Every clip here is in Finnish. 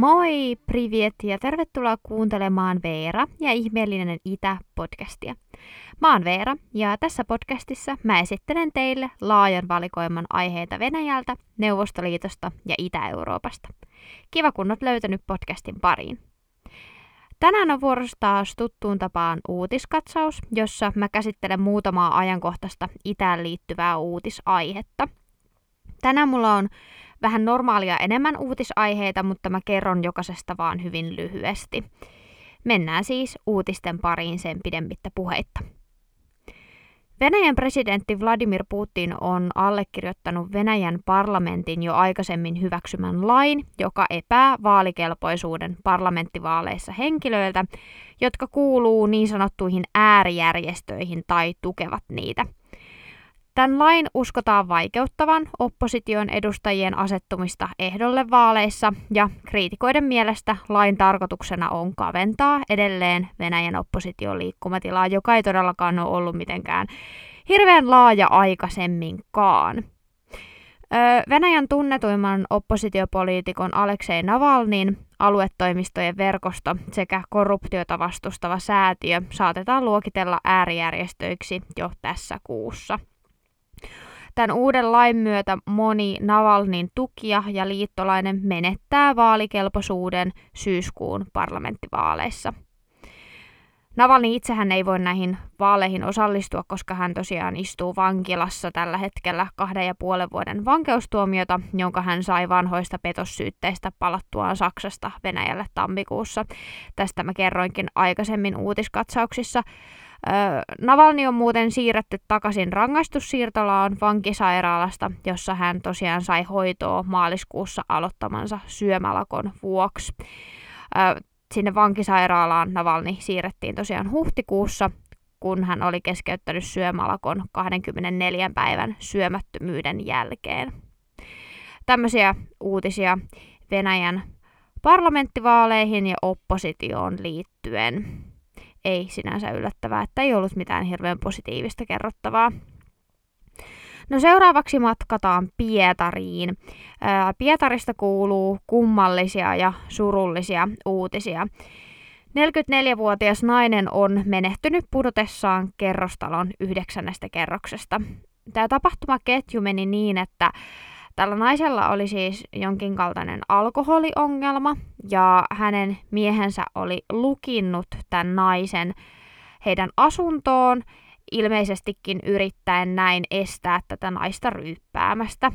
Moi, privet ja tervetuloa kuuntelemaan Veera ja ihmeellinen Itä-podcastia. Mä oon Veera ja tässä podcastissa mä esittelen teille laajan valikoiman aiheita Venäjältä, Neuvostoliitosta ja Itä-Euroopasta. Kiva kun oot löytänyt podcastin pariin. Tänään on vuorossa taas tuttuun tapaan uutiskatsaus, jossa mä käsittelen muutamaa ajankohtaista itään liittyvää uutisaihetta. Tänään mulla on vähän normaalia enemmän uutisaiheita, mutta mä kerron jokaisesta vaan hyvin lyhyesti. Mennään siis uutisten pariin sen pidemmittä puheitta. Venäjän presidentti Vladimir Putin on allekirjoittanut Venäjän parlamentin jo aikaisemmin hyväksymän lain, joka epää vaalikelpoisuuden parlamenttivaaleissa henkilöiltä, jotka kuuluu niin sanottuihin äärijärjestöihin tai tukevat niitä – Tämän lain uskotaan vaikeuttavan opposition edustajien asettumista ehdolle vaaleissa, ja kriitikoiden mielestä lain tarkoituksena on kaventaa edelleen Venäjän opposition liikkumatilaa, joka ei todellakaan ole ollut mitenkään hirveän laaja aikaisemminkaan. Venäjän tunnetuimman oppositiopoliitikon Aleksei Navalnin aluetoimistojen verkosto sekä korruptiota vastustava säätiö saatetaan luokitella äärijärjestöiksi jo tässä kuussa. Tämän uuden lain myötä moni Navalnin tukija ja liittolainen menettää vaalikelpoisuuden syyskuun parlamenttivaaleissa. Navalni itsehän ei voi näihin vaaleihin osallistua, koska hän tosiaan istuu vankilassa tällä hetkellä kahden ja puolen vuoden vankeustuomiota, jonka hän sai vanhoista petossyytteistä palattuaan Saksasta Venäjälle tammikuussa. Tästä mä kerroinkin aikaisemmin uutiskatsauksissa. Navalni on muuten siirretty takaisin rangaistussiirtolaan vankisairaalasta, jossa hän tosiaan sai hoitoa maaliskuussa aloittamansa syömälakon vuoksi. Sinne vankisairaalaan Navalni siirrettiin tosiaan huhtikuussa, kun hän oli keskeyttänyt syömälakon 24 päivän syömättömyyden jälkeen. Tämmöisiä uutisia Venäjän parlamenttivaaleihin ja oppositioon liittyen ei sinänsä yllättävää, että ei ollut mitään hirveän positiivista kerrottavaa. No seuraavaksi matkataan Pietariin. Pietarista kuuluu kummallisia ja surullisia uutisia. 44-vuotias nainen on menehtynyt pudotessaan kerrostalon yhdeksännestä kerroksesta. Tämä tapahtumaketju meni niin, että Tällä naisella oli siis jonkinkaltainen alkoholiongelma ja hänen miehensä oli lukinnut tämän naisen heidän asuntoon, ilmeisestikin yrittäen näin estää tätä naista ryyppäämästä.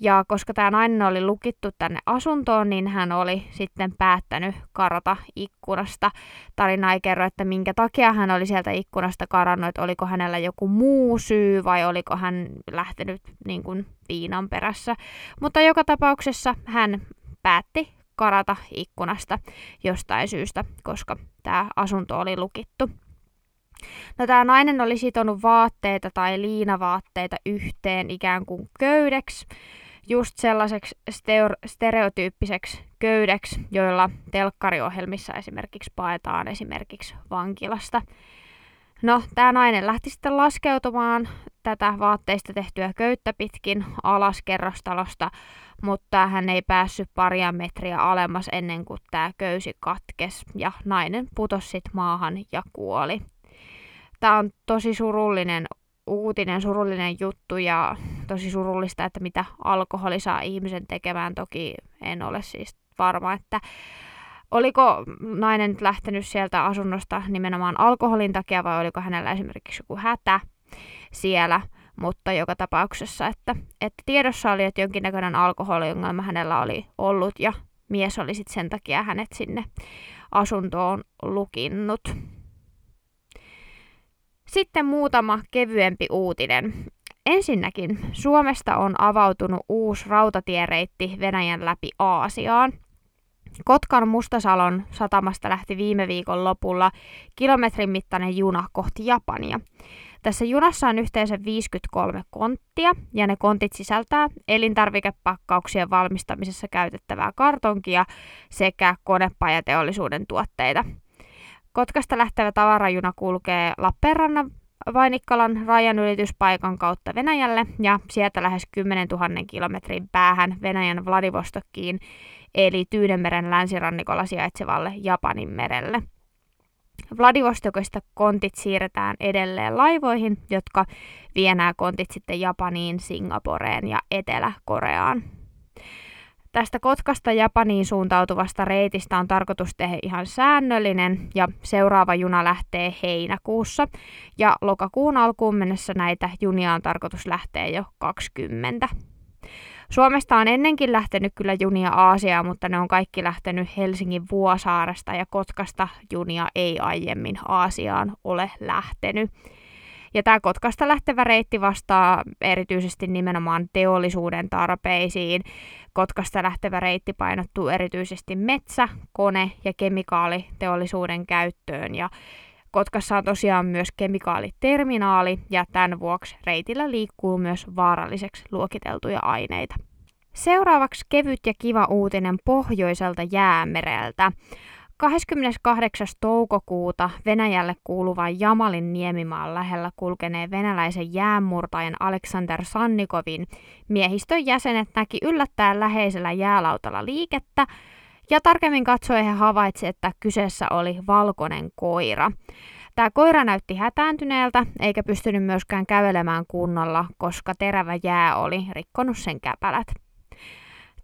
Ja koska tämä nainen oli lukittu tänne asuntoon, niin hän oli sitten päättänyt karata ikkunasta. Tarina ei kerro, että minkä takia hän oli sieltä ikkunasta karannut, että oliko hänellä joku muu syy vai oliko hän lähtenyt niin kuin viinan perässä. Mutta joka tapauksessa hän päätti karata ikkunasta jostain syystä, koska tämä asunto oli lukittu. No tämä nainen oli sitonut vaatteita tai liinavaatteita yhteen ikään kuin köydeksi, just sellaiseksi stereotyyppiseksi köydeksi, joilla telkkariohjelmissa esimerkiksi paetaan esimerkiksi vankilasta. No, tämä nainen lähti sitten laskeutumaan tätä vaatteista tehtyä köyttä pitkin alas kerrostalosta, mutta hän ei päässyt paria metriä alemmas ennen kuin tämä köysi katkes ja nainen putosi sit maahan ja kuoli. Tämä on tosi surullinen uutinen, surullinen juttu ja tosi surullista, että mitä alkoholi saa ihmisen tekemään. Toki en ole siis varma, että oliko nainen nyt lähtenyt sieltä asunnosta nimenomaan alkoholin takia vai oliko hänellä esimerkiksi joku hätä siellä, mutta joka tapauksessa, että, että tiedossa oli, että jonkinnäköinen alkoholiongelma hänellä oli ollut ja mies oli sitten sen takia hänet sinne asuntoon lukinnut. Sitten muutama kevyempi uutinen. Ensinnäkin Suomesta on avautunut uusi rautatiereitti Venäjän läpi Aasiaan. Kotkan Mustasalon satamasta lähti viime viikon lopulla kilometrin mittainen juna kohti Japania. Tässä junassa on yhteensä 53 konttia ja ne kontit sisältää elintarvikepakkauksien valmistamisessa käytettävää kartonkia sekä konepajateollisuuden tuotteita. Kotkasta lähtevä tavarajuna kulkee Lappeenrannan Vainikkalan rajanylityspaikan kautta Venäjälle ja sieltä lähes 10 000 kilometrin päähän Venäjän Vladivostokkiin eli Tyynemeren länsirannikolla sijaitsevalle Japanin merelle. Vladivostokista kontit siirretään edelleen laivoihin, jotka vie nämä kontit sitten Japaniin, Singaporeen ja Etelä-Koreaan. Tästä Kotkasta Japaniin suuntautuvasta reitistä on tarkoitus tehdä ihan säännöllinen ja seuraava juna lähtee heinäkuussa ja lokakuun alkuun mennessä näitä junia on tarkoitus lähteä jo 20. Suomesta on ennenkin lähtenyt kyllä junia Aasiaan, mutta ne on kaikki lähtenyt Helsingin Vuosaaresta ja Kotkasta junia ei aiemmin Aasiaan ole lähtenyt. Ja tämä Kotkasta lähtevä reitti vastaa erityisesti nimenomaan teollisuuden tarpeisiin. Kotkasta lähtevä reitti painottuu erityisesti metsä, kone ja kemikaaliteollisuuden käyttöön. Ja Kotkassa on tosiaan myös kemikaaliterminaali ja tämän vuoksi reitillä liikkuu myös vaaralliseksi luokiteltuja aineita. Seuraavaksi kevyt ja kiva uutinen pohjoiselta jäämereltä. 28. toukokuuta Venäjälle kuuluvan Jamalin niemimaan lähellä kulkeneen venäläisen jäänmurtajan Aleksander Sannikovin miehistön jäsenet näki yllättäen läheisellä jäälautalla liikettä, ja tarkemmin katsoen he havaitsivat, että kyseessä oli valkoinen koira. Tämä koira näytti hätääntyneeltä, eikä pystynyt myöskään kävelemään kunnolla, koska terävä jää oli rikkonut sen käpälät.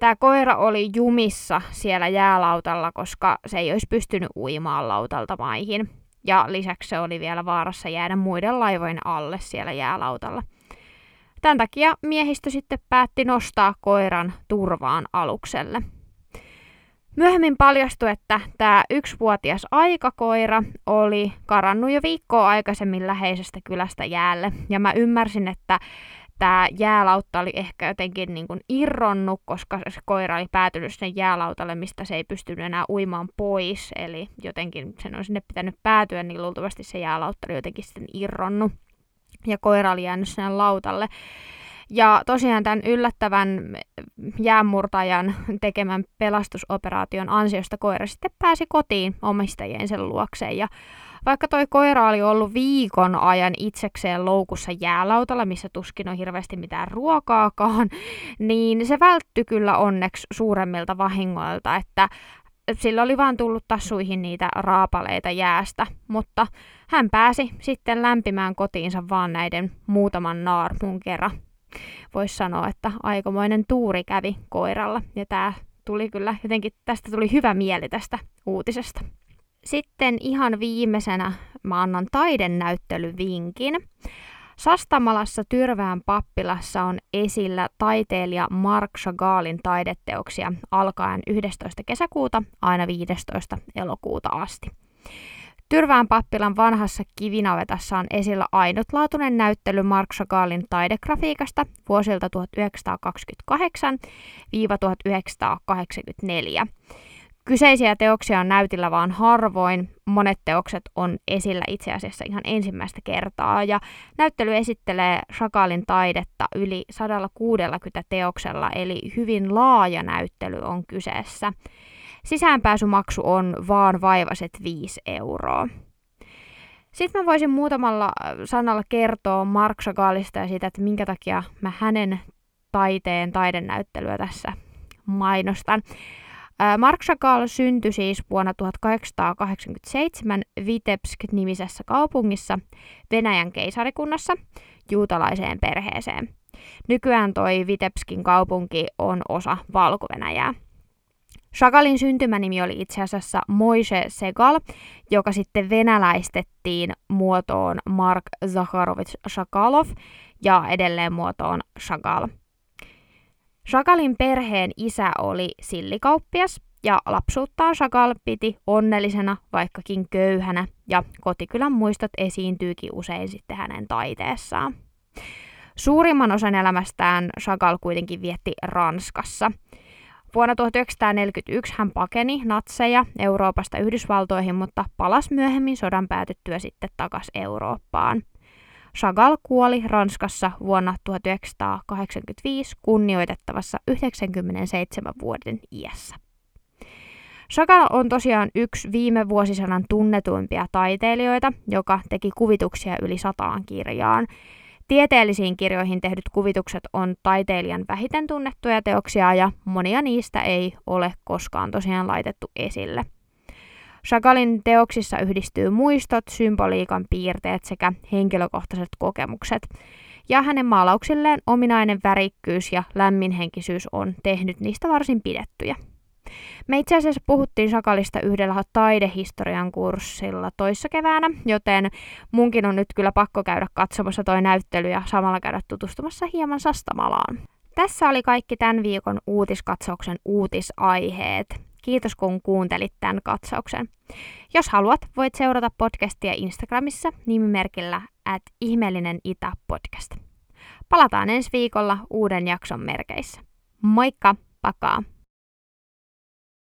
Tämä koira oli jumissa siellä jäälautalla, koska se ei olisi pystynyt uimaan lautalta maihin. Ja lisäksi se oli vielä vaarassa jäädä muiden laivojen alle siellä jäälautalla. Tämän takia miehistö sitten päätti nostaa koiran turvaan alukselle. Myöhemmin paljastui, että tämä yksivuotias aikakoira oli karannut jo viikkoa aikaisemmin läheisestä kylästä jäälle. Ja mä ymmärsin, että tämä jäälautta oli ehkä jotenkin niin kuin irronnut, koska se koira oli päätynyt sinne jäälautalle, mistä se ei pystynyt enää uimaan pois. Eli jotenkin sen on sinne pitänyt päätyä, niin luultavasti se jäälautta oli jotenkin sitten irronnut. Ja koira oli jäänyt sinne lautalle. Ja tosiaan tämän yllättävän jäänmurtajan tekemän pelastusoperaation ansiosta koira sitten pääsi kotiin omistajiensa luokseen. Ja vaikka toi koira oli ollut viikon ajan itsekseen loukussa jäälautalla, missä tuskin on hirveästi mitään ruokaakaan, niin se välttyi kyllä onneksi suuremmilta vahingoilta, että sillä oli vaan tullut tassuihin niitä raapaleita jäästä, mutta hän pääsi sitten lämpimään kotiinsa vaan näiden muutaman naarmun kerran. Voisi sanoa, että aikamoinen tuuri kävi koiralla, ja tämä tuli kyllä jotenkin, tästä tuli hyvä mieli tästä uutisesta. Sitten ihan viimeisenä mä annan taidennäyttelyvinkin. Sastamalassa Tyrvään pappilassa on esillä taiteilija Mark Chagallin taideteoksia alkaen 11. kesäkuuta aina 15. elokuuta asti. Tyrvään pappilan vanhassa kivinavetassa on esillä ainutlaatuinen näyttely Mark Chagallin taidegrafiikasta vuosilta 1928-1984. Kyseisiä teoksia on näytillä vaan harvoin. Monet teokset on esillä itse asiassa ihan ensimmäistä kertaa ja näyttely esittelee Chagallin taidetta yli 160 teoksella, eli hyvin laaja näyttely on kyseessä. Sisäänpääsymaksu on vaan vaivaset 5 euroa. Sitten mä voisin muutamalla sanalla kertoa Mark Chagallista ja siitä, että minkä takia mä hänen taiteen taidennäyttelyä tässä mainostan. Mark Chagall syntyi siis vuonna 1887 Vitebsk-nimisessä kaupungissa Venäjän keisarikunnassa juutalaiseen perheeseen. Nykyään toi Vitebskin kaupunki on osa Valko-Venäjää. Chagallin syntymänimi oli itse asiassa Moise Segal, joka sitten venäläistettiin muotoon Mark Zakharovich Shakalov ja edelleen muotoon Chagall. Chagallin perheen isä oli sillikauppias ja lapsuuttaan Chagall piti onnellisena, vaikkakin köyhänä, ja kotikylän muistot esiintyykin usein sitten hänen taiteessaan. Suurimman osan elämästään Chagall kuitenkin vietti Ranskassa. Vuonna 1941 hän pakeni natseja Euroopasta Yhdysvaltoihin, mutta palasi myöhemmin sodan päätyttyä sitten takaisin Eurooppaan. Chagall kuoli Ranskassa vuonna 1985 kunnioitettavassa 97 vuoden iässä. Chagall on tosiaan yksi viime vuosisadan tunnetuimpia taiteilijoita, joka teki kuvituksia yli sataan kirjaan. Tieteellisiin kirjoihin tehdyt kuvitukset on taiteilijan vähiten tunnettuja teoksia ja monia niistä ei ole koskaan tosiaan laitettu esille. Chagallin teoksissa yhdistyy muistot, symboliikan piirteet sekä henkilökohtaiset kokemukset. Ja hänen maalauksilleen ominainen värikkyys ja lämminhenkisyys on tehnyt niistä varsin pidettyjä. Me itse asiassa puhuttiin Sakalista yhdellä taidehistorian kurssilla toissa keväänä, joten munkin on nyt kyllä pakko käydä katsomassa toi näyttely ja samalla käydä tutustumassa hieman Sastamalaan. Tässä oli kaikki tämän viikon uutiskatsauksen uutisaiheet. Kiitos kun kuuntelit tämän katsauksen. Jos haluat, voit seurata podcastia Instagramissa nimimerkillä at ihmeellinen itä podcast. Palataan ensi viikolla uuden jakson merkeissä. Moikka, pakaa!